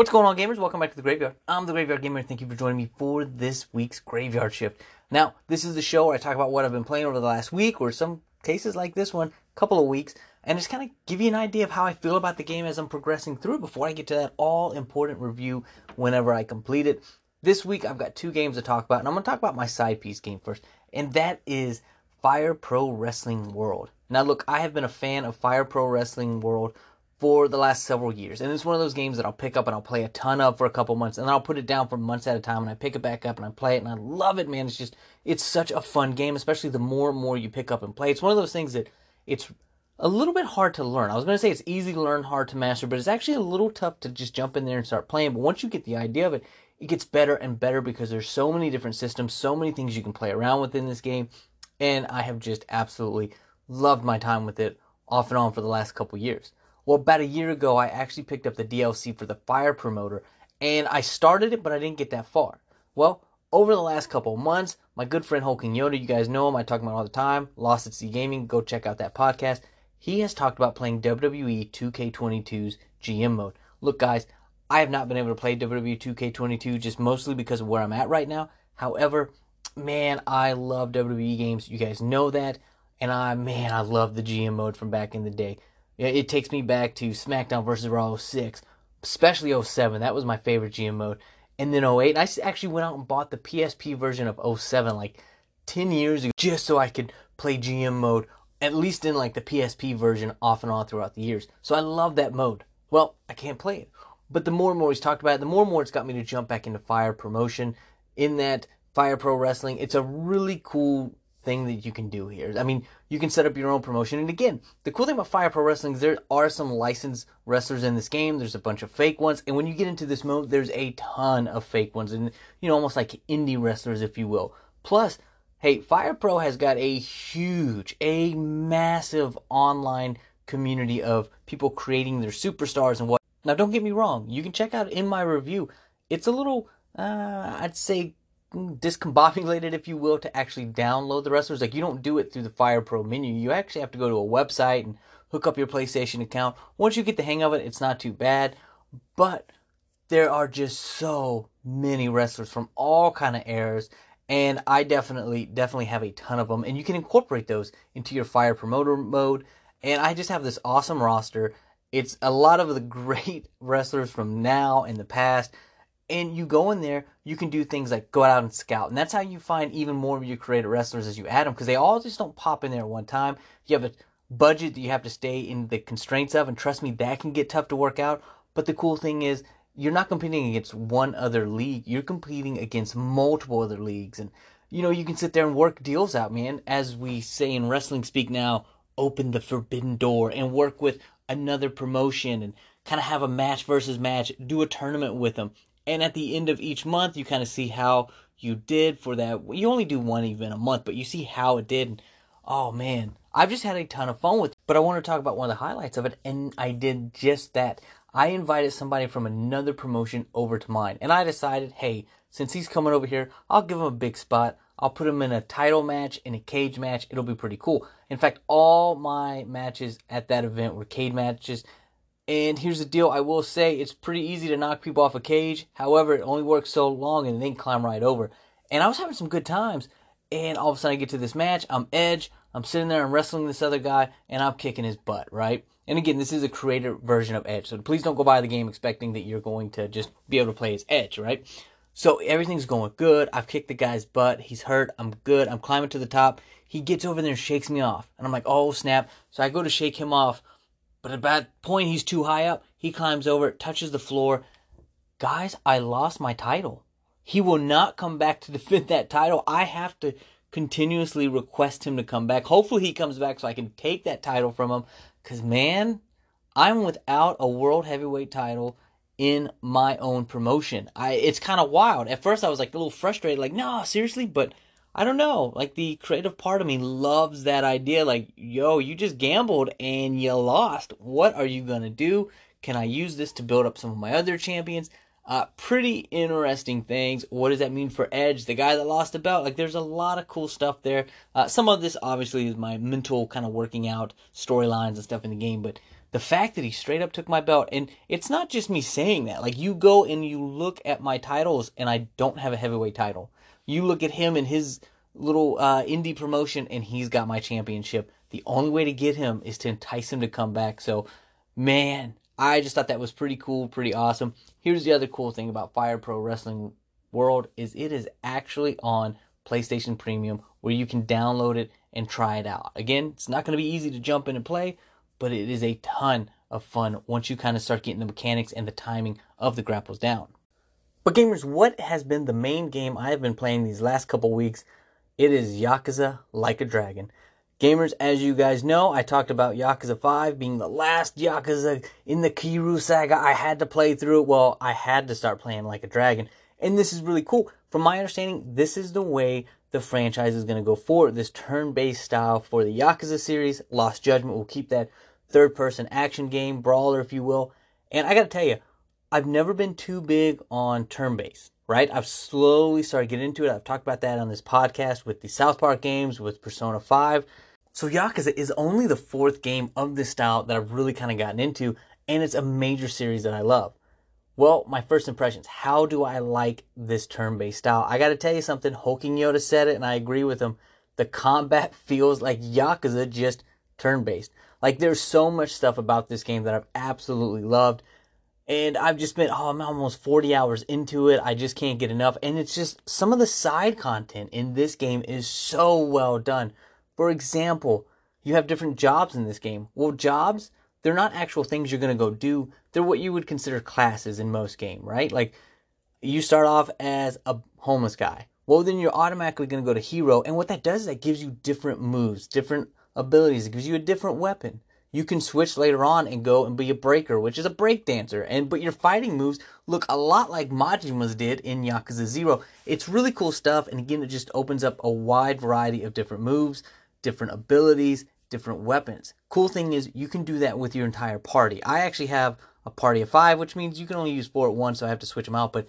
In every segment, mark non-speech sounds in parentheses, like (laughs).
What's going on, gamers? Welcome back to the Graveyard. I'm the Graveyard Gamer. Thank you for joining me for this week's Graveyard Shift. Now, this is the show where I talk about what I've been playing over the last week, or some cases like this one, a couple of weeks, and just kind of give you an idea of how I feel about the game as I'm progressing through before I get to that all important review whenever I complete it. This week, I've got two games to talk about, and I'm going to talk about my side piece game first, and that is Fire Pro Wrestling World. Now, look, I have been a fan of Fire Pro Wrestling World for the last several years. And it's one of those games that I'll pick up and I'll play a ton of for a couple months and then I'll put it down for months at a time and I pick it back up and I play it and I love it, man. It's just it's such a fun game, especially the more and more you pick up and play. It's one of those things that it's a little bit hard to learn. I was going to say it's easy to learn, hard to master, but it's actually a little tough to just jump in there and start playing. But once you get the idea of it, it gets better and better because there's so many different systems, so many things you can play around with in this game, and I have just absolutely loved my time with it off and on for the last couple years. Well, about a year ago, I actually picked up the DLC for the Fire Promoter, and I started it, but I didn't get that far. Well, over the last couple months, my good friend Hulking Yoda, you guys know him, I talk about all the time, Lost at Sea Gaming, go check out that podcast. He has talked about playing WWE 2K22's GM mode. Look, guys, I have not been able to play WWE 2K22 just mostly because of where I'm at right now. However, man, I love WWE games. You guys know that. And I, man, I love the GM mode from back in the day. It takes me back to SmackDown versus Raw 06, especially 07. That was my favorite GM mode. And then 08, I actually went out and bought the PSP version of 07 like 10 years ago just so I could play GM mode, at least in like the PSP version, off and on throughout the years. So I love that mode. Well, I can't play it. But the more and more he's talked about it, the more and more it's got me to jump back into Fire Promoter. In that Fire Pro Wrestling, it's a really cool thing that you can do here. I mean, you can set up your own promotion. And again, the cool thing about Fire Pro Wrestling is there are some licensed wrestlers in this game. There's a bunch of fake ones. And when you get into this mode, there's a ton of fake ones. And, you know, almost like indie wrestlers, if you will. Plus, hey, Fire Pro has got a huge, a massive online community of people creating their superstars and what. Now, don't get me wrong. You can check out in my review. It's a little, uh, I'd say, discombobulated, if you will, to actually download the wrestlers. Like you don't do it through the Fire Pro menu. You actually have to go to a website and hook up your PlayStation account. Once you get the hang of it, it's not too bad. But there are just so many wrestlers from all kind of eras and I definitely definitely have a ton of them and you can incorporate those into your fire promoter mode and I just have this awesome roster. It's a lot of the (laughs) great wrestlers from now and the past and you go in there, you can do things like go out and scout. And that's how you find even more of your creative wrestlers as you add them because they all just don't pop in there at one time. You have a budget that you have to stay in the constraints of, and trust me, that can get tough to work out. But the cool thing is, you're not competing against one other league, you're competing against multiple other leagues. And, you know, you can sit there and work deals out, man. As we say in wrestling speak now, open the forbidden door and work with another promotion and kind of have a match versus match, do a tournament with them. And at the end of each month, you kind of see how you did for that. You only do one event a month, but you see how it did. And, oh man, I've just had a ton of fun with it. But I want to talk about one of the highlights of it, and I did just that. I invited somebody from another promotion over to mine, and I decided, hey, since he's coming over here, I'll give him a big spot. I'll put him in a title match, in a cage match. It'll be pretty cool. In fact, all my matches at that event were cage matches. And here's the deal I will say it's pretty easy to knock people off a cage. However, it only works so long and then climb right over. And I was having some good times. And all of a sudden, I get to this match. I'm Edge. I'm sitting there I'm wrestling this other guy, and I'm kicking his butt, right? And again, this is a creator version of Edge. So please don't go by the game expecting that you're going to just be able to play as Edge, right? So everything's going good. I've kicked the guy's butt. He's hurt. I'm good. I'm climbing to the top. He gets over there and shakes me off. And I'm like, oh, snap. So I go to shake him off. But at that point, he's too high up. He climbs over, touches the floor. Guys, I lost my title. He will not come back to defend that title. I have to continuously request him to come back. Hopefully, he comes back so I can take that title from him. Because, man, I'm without a world heavyweight title in my own promotion. I It's kind of wild. At first, I was like a little frustrated, like, no, seriously? But I don't know. Like the creative part of me loves that idea. Like, yo, you just gambled and you lost. What are you gonna do? Can I use this to build up some of my other champions? Uh, pretty interesting things. What does that mean for Edge, the guy that lost the belt? Like, there's a lot of cool stuff there. Uh, some of this obviously is my mental kind of working out storylines and stuff in the game, but the fact that he straight up took my belt, and it's not just me saying that. Like you go and you look at my titles, and I don't have a heavyweight title. You look at him and his little uh, indie promotion, and he's got my championship. The only way to get him is to entice him to come back. So, man, I just thought that was pretty cool, pretty awesome. Here's the other cool thing about Fire Pro Wrestling World is it is actually on PlayStation Premium where you can download it and try it out. Again, it's not going to be easy to jump in and play, but it is a ton of fun once you kind of start getting the mechanics and the timing of the grapples down. But gamers, what has been the main game I have been playing these last couple weeks? It is Yakuza Like a Dragon. Gamers, as you guys know, I talked about Yakuza 5 being the last Yakuza in the Kiryu saga. I had to play through it. Well, I had to start playing Like a Dragon. And this is really cool. From my understanding, this is the way the franchise is going to go forward. This turn based style for the Yakuza series. Lost Judgment will keep that third person action game, brawler, if you will. And I got to tell you, I've never been too big on turn based, right? I've slowly started getting into it. I've talked about that on this podcast with the South Park games, with Persona 5. So Yakuza is only the fourth game of this style that I've really kind of gotten into, and it's a major series that I love. Well, my first impressions. How do I like this turn based style? I gotta tell you something. Hulking Yoda said it, and I agree with him. The combat (laughs) feels like Yakuza, just turn based. Like, there's so much stuff about this game that I've absolutely loved. And I've just been, oh, I'm almost 40 hours into it. I just can't get enough. And it's just some of the side content in this game is so well done. For example, you have different jobs in this game. Well, jobs, they're not actual things you're going to go do. They're what you would consider classes in most game, right? Like you start off as a homeless guy. Well, then you're automatically going to go to hero. And what that does is that gives you different moves, different abilities. It gives you a different weapon. You can switch later on and go and be a breaker, which is a break dancer. And but your fighting moves look a lot like Majima's did in Yakuza 0. It's really cool stuff and again it just opens up a wide variety of different moves, different abilities, different weapons. Cool thing is you can do that with your entire party. I actually have a party of five, which means you can only use four at once, so I have to switch them out. But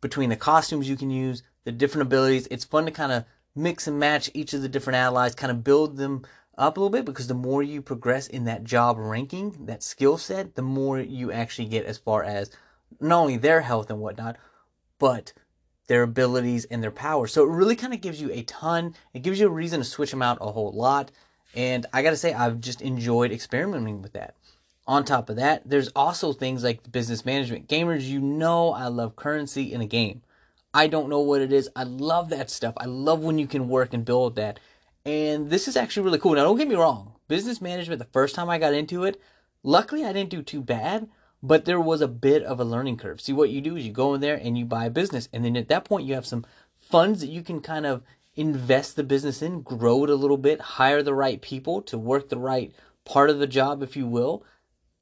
between the costumes you can use, the different abilities, it's fun to kind of mix and match each of the different allies, kind of build them up a little bit because the more you progress in that job ranking, that skill set, the more you actually get as far as not only their health and whatnot, but their abilities and their power. So it really kind of gives you a ton. It gives you a reason to switch them out a whole lot. And I got to say, I've just enjoyed experimenting with that. On top of that, there's also things like business management. Gamers, you know, I love currency in a game. I don't know what it is. I love that stuff. I love when you can work and build that. And this is actually really cool. Now, don't get me wrong. Business management, the first time I got into it, luckily I didn't do too bad, but there was a bit of a learning curve. See, what you do is you go in there and you buy a business. And then at that point, you have some funds that you can kind of invest the business in, grow it a little bit, hire the right people to work the right part of the job, if you will.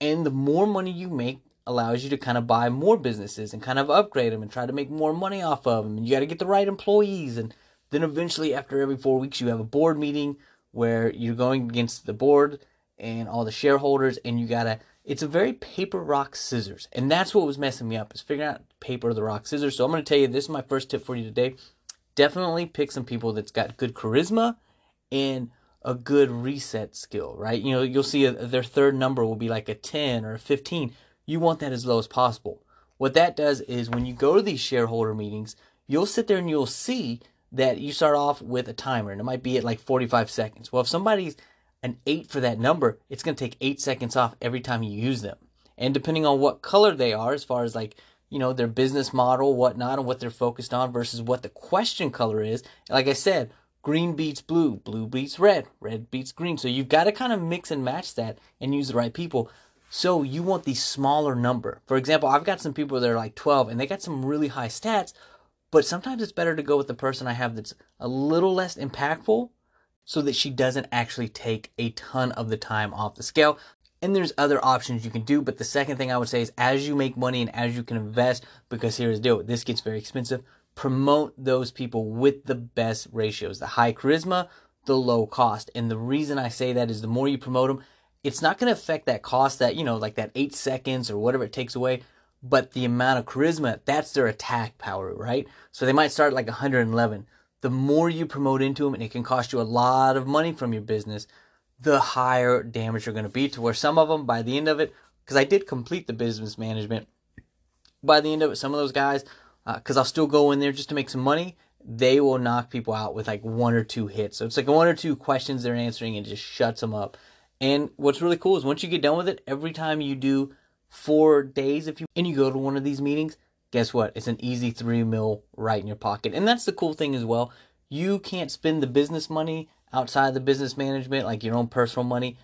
And the more money you make allows you to kind of buy more businesses and kind of upgrade them and try to make more money off of them. And you got to get the right employees. And then eventually, after every four weeks, you have a board meeting where you're going against the board and all the shareholders, and you got to. It's a very paper, rock, scissors. And that's what was messing me up, is figuring out paper, the rock, scissors. So I'm to tell you this is my first tip for you today definitely pick some people that's got good charisma and a good reset skill, right? You know, you'll see a, their third number will be like a 10 or a 15. You want that as low as possible. What that does is when you go to these shareholder meetings, you'll sit there and you'll see that you start off with a timer and it might be at like 45 seconds. Well, if somebody's an 8 for that number, it's going to take 8 seconds off every time you use them. And depending on what color they are, as far as like you know, their business model, whatnot, and what they're focused on versus what the question color is. Like I said, green beats blue, blue beats red, red beats green. So you've got to kind of mix and match that and use the right people. So you want the smaller number. For example, I've got some people that are like 12 and they got some really high stats, but sometimes it's better to go with the person I have that's a little less impactful so that she doesn't actually take a ton of the time off the scale. And there's other options you can do, but the second thing I would say is as you make money and as you can invest, because here's the deal, this gets very expensive, promote those people with the best ratios, the high charisma, the low cost. And the reason I say that is the more you promote them, it's not going to affect that cost that, you know, like that eight seconds or whatever it takes away, but the amount of charisma, that's their attack power, right? So they might start like 111. The more you promote into them, and it can cost you a lot of money from your business, the higher damage you're going to be to where some of them by the end of it because i did complete the business management by the end of it some of those guys because uh, i'll still go in there just to make some money they will knock people out with like one or two hits so it's like one or two questions they're answering and just shuts them up and what's really cool is once you get done with it every time you do four days if you and you go to one of these meetings guess what it's an easy three mil right in your pocket and that's the cool thing as well you can't spend the business money outside the business management, like your own personal money,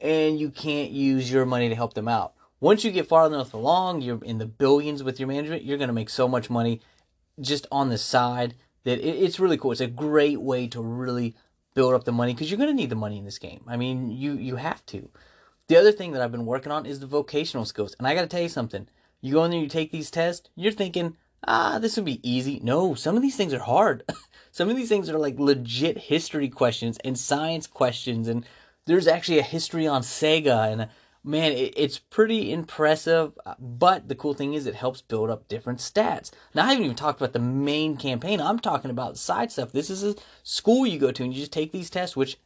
and you can't use your money to help them out. Once you get far enough along, you're in the billions with your management, you're going to make so much money just on the side that it, it's really cool. It's a great way to really build up the money because you're going to need the money in this game. I mean, you you have to. The other thing that I've been working on is the vocational skills. And I got to tell you something. You go in there, you take these tests, you're thinking, ah, this would be easy. No, some of these things are hard. (laughs) some of these things are like legit history questions and science questions. And there's actually a history on Sega. And man, it, it's pretty impressive. But the cool thing is, it helps build up different stats. Now, I haven't even talked about the main campaign. I'm talking about side stuff. This is a school you go to, and you just take these tests, which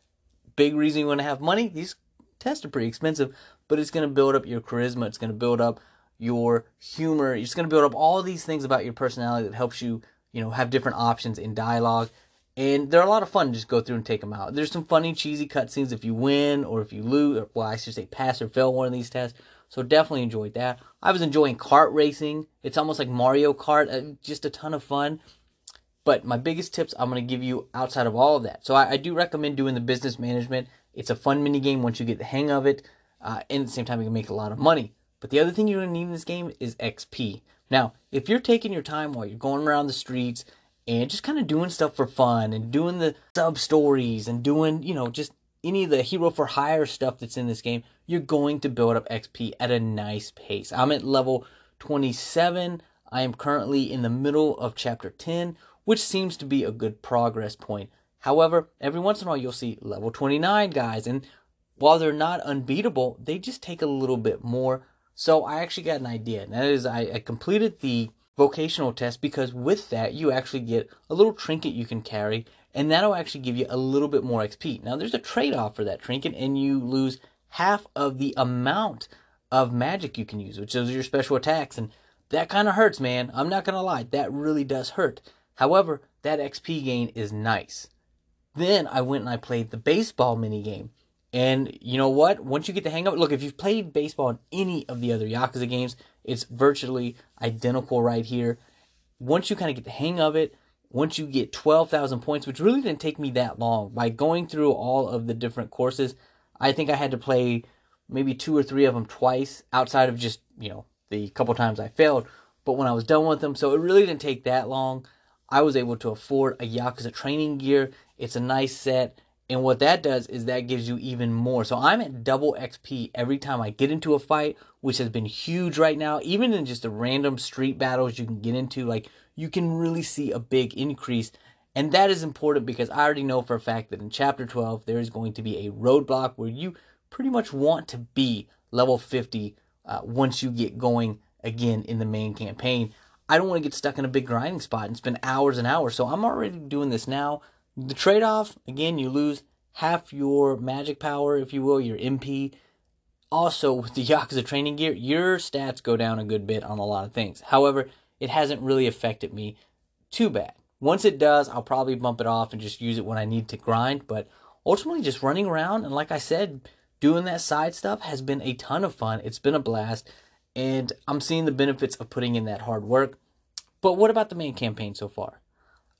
big reason you want to have money. These tests are pretty expensive, but it's going to build up your charisma. It's going to build up your humor. It's going to build up all these things about your personality that helps you, you know, have different options in dialogue. And they're a lot of fun to just go through and take them out. There's some funny, cheesy cutscenes if you win or if you lose, or, well, I should say pass or fail one of these tests. So definitely enjoyed that. I was enjoying kart racing. It's almost like Mario Kart, uh, just a ton of fun. But my biggest tips I'm going to give you outside of all of that. So I, I, do recommend doing the business management. It's a fun mini game once you get the hang of it. Uh, and at the same time, you can make a lot of money. But the other thing you're going to need in this game is XP. Now, if you're taking your time while you're going around the streets and just kind of doing stuff for fun and doing the sub stories and doing, you know, just any of the hero for hire stuff that's in this game, you're going to build up XP at a nice pace. I'm at level 27. I am currently in the middle of chapter 10, which seems to be a good progress point. However, every once in a while you'll see level 29 guys, and while they're not unbeatable, they just take a little bit more so I actually got an idea. And that is, I, I completed the vocational test because with that, you actually get a little trinket you can carry, and that'll actually give you a little bit more XP. Now, there's a trade off for that trinket, and you lose half of the amount of magic you can use, which is your special attacks. And that kind of hurts, man. I'm not to lie. That really does hurt. However, that XP gain is nice. Then I went and I played the baseball mini game. And you know what? Once you get the hang of it, look, if you've played baseball in any of the other Yakuza games, it's virtually identical right here. Once you kind of get the hang of it, once you get 12,000 points, which really didn't take me that long, by going through all of the different courses, I think I had to play maybe two or three of them twice outside of just, you know, the couple times I failed. But when I was done with them, so it really didn't take that long. I was able to afford a Yakuza training gear. It's a nice set and what that does is that gives you even more. So I'm at double XP every time I get into a fight, which has been huge right now. Even in just the random street battles you can get into, like you can really see a big increase. And that is important because I already know for a fact that in chapter 12, there is going to be a roadblock where you pretty much want to be level 50 uh, once you get going again in the main campaign. I don't want to get stuck in a big grinding spot and spend hours and hours. So I'm already doing this now. The trade off, again, you lose half your magic power, if you will, your MP. Also, with the (laughs) Yakuza training gear, your stats go down a good bit on a lot of things. However, it hasn't really affected me too bad. Once it does, I'll probably bump it off and just use it when I need to grind. But ultimately, just running around and, like I said, doing that side stuff has been a ton of fun. It's been a blast. And I'm seeing the benefits of putting in that hard work. But what about the main campaign so far?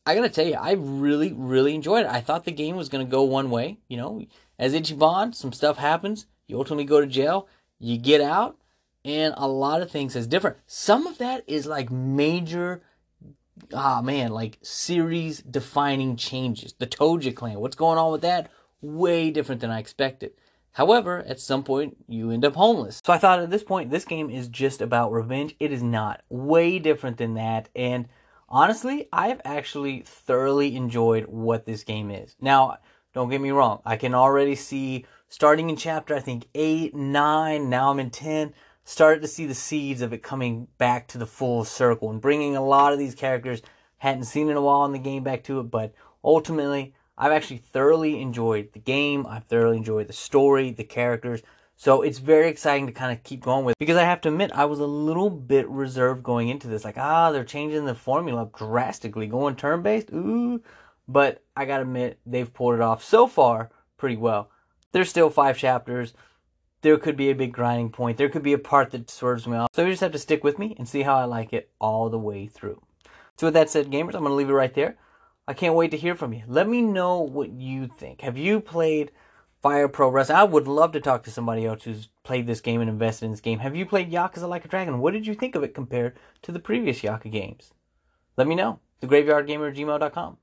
I gotta tell you, I really, really enjoyed it. I thought the game was gonna go one way. You know, as Ichiban, some stuff happens. You ultimately go to jail. You get out, and a lot of things is different. Some of that is like major, ah man, like series defining changes. The Tojo clan, what's going on with that? Way different than I expected. However, at some point, you end up homeless. So I thought at this point, this game is just about revenge. It is not. Way different than that. And honestly, I've actually thoroughly enjoyed what this game is. Now, don't get me wrong, I can already see starting in chapter, I think 8, 9, now I'm in 10, started to see the seeds of it coming back to the full circle and bringing a lot of these characters hadn't seen in a while in the game back to it, but ultimately, I've actually thoroughly enjoyed the game. I've thoroughly enjoyed the story, the characters. So it's very exciting to kind of keep going with because I have to admit I was a little bit reserved going into this. Like, ah, they're changing the formula drastically, going turn based. Ooh. But I gotta admit, they've pulled it off so far pretty well. There's still five chapters. There could be a big grinding point. There could be a part that swerves me off. So you just have to stick with me and see how I like it all the way through. So with that said, gamers, I'm gonna leave it right there. I can't wait to hear from you. Let me know what you think. Have you played Fire Pro Wrestling? I would love to talk to somebody else who's played this game and invested in this game. Have you played Yakuza Like a Dragon? What did you think of it compared to the previous Yakuza games? Let me know. TheGraveyardGamer at gmail.com.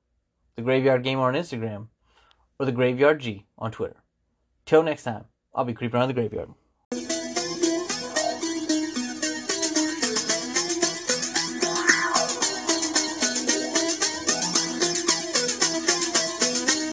The Graveyard Gamer on Instagram. Or The Graveyard G on Twitter. Till next time, I'll be creeping around the graveyard.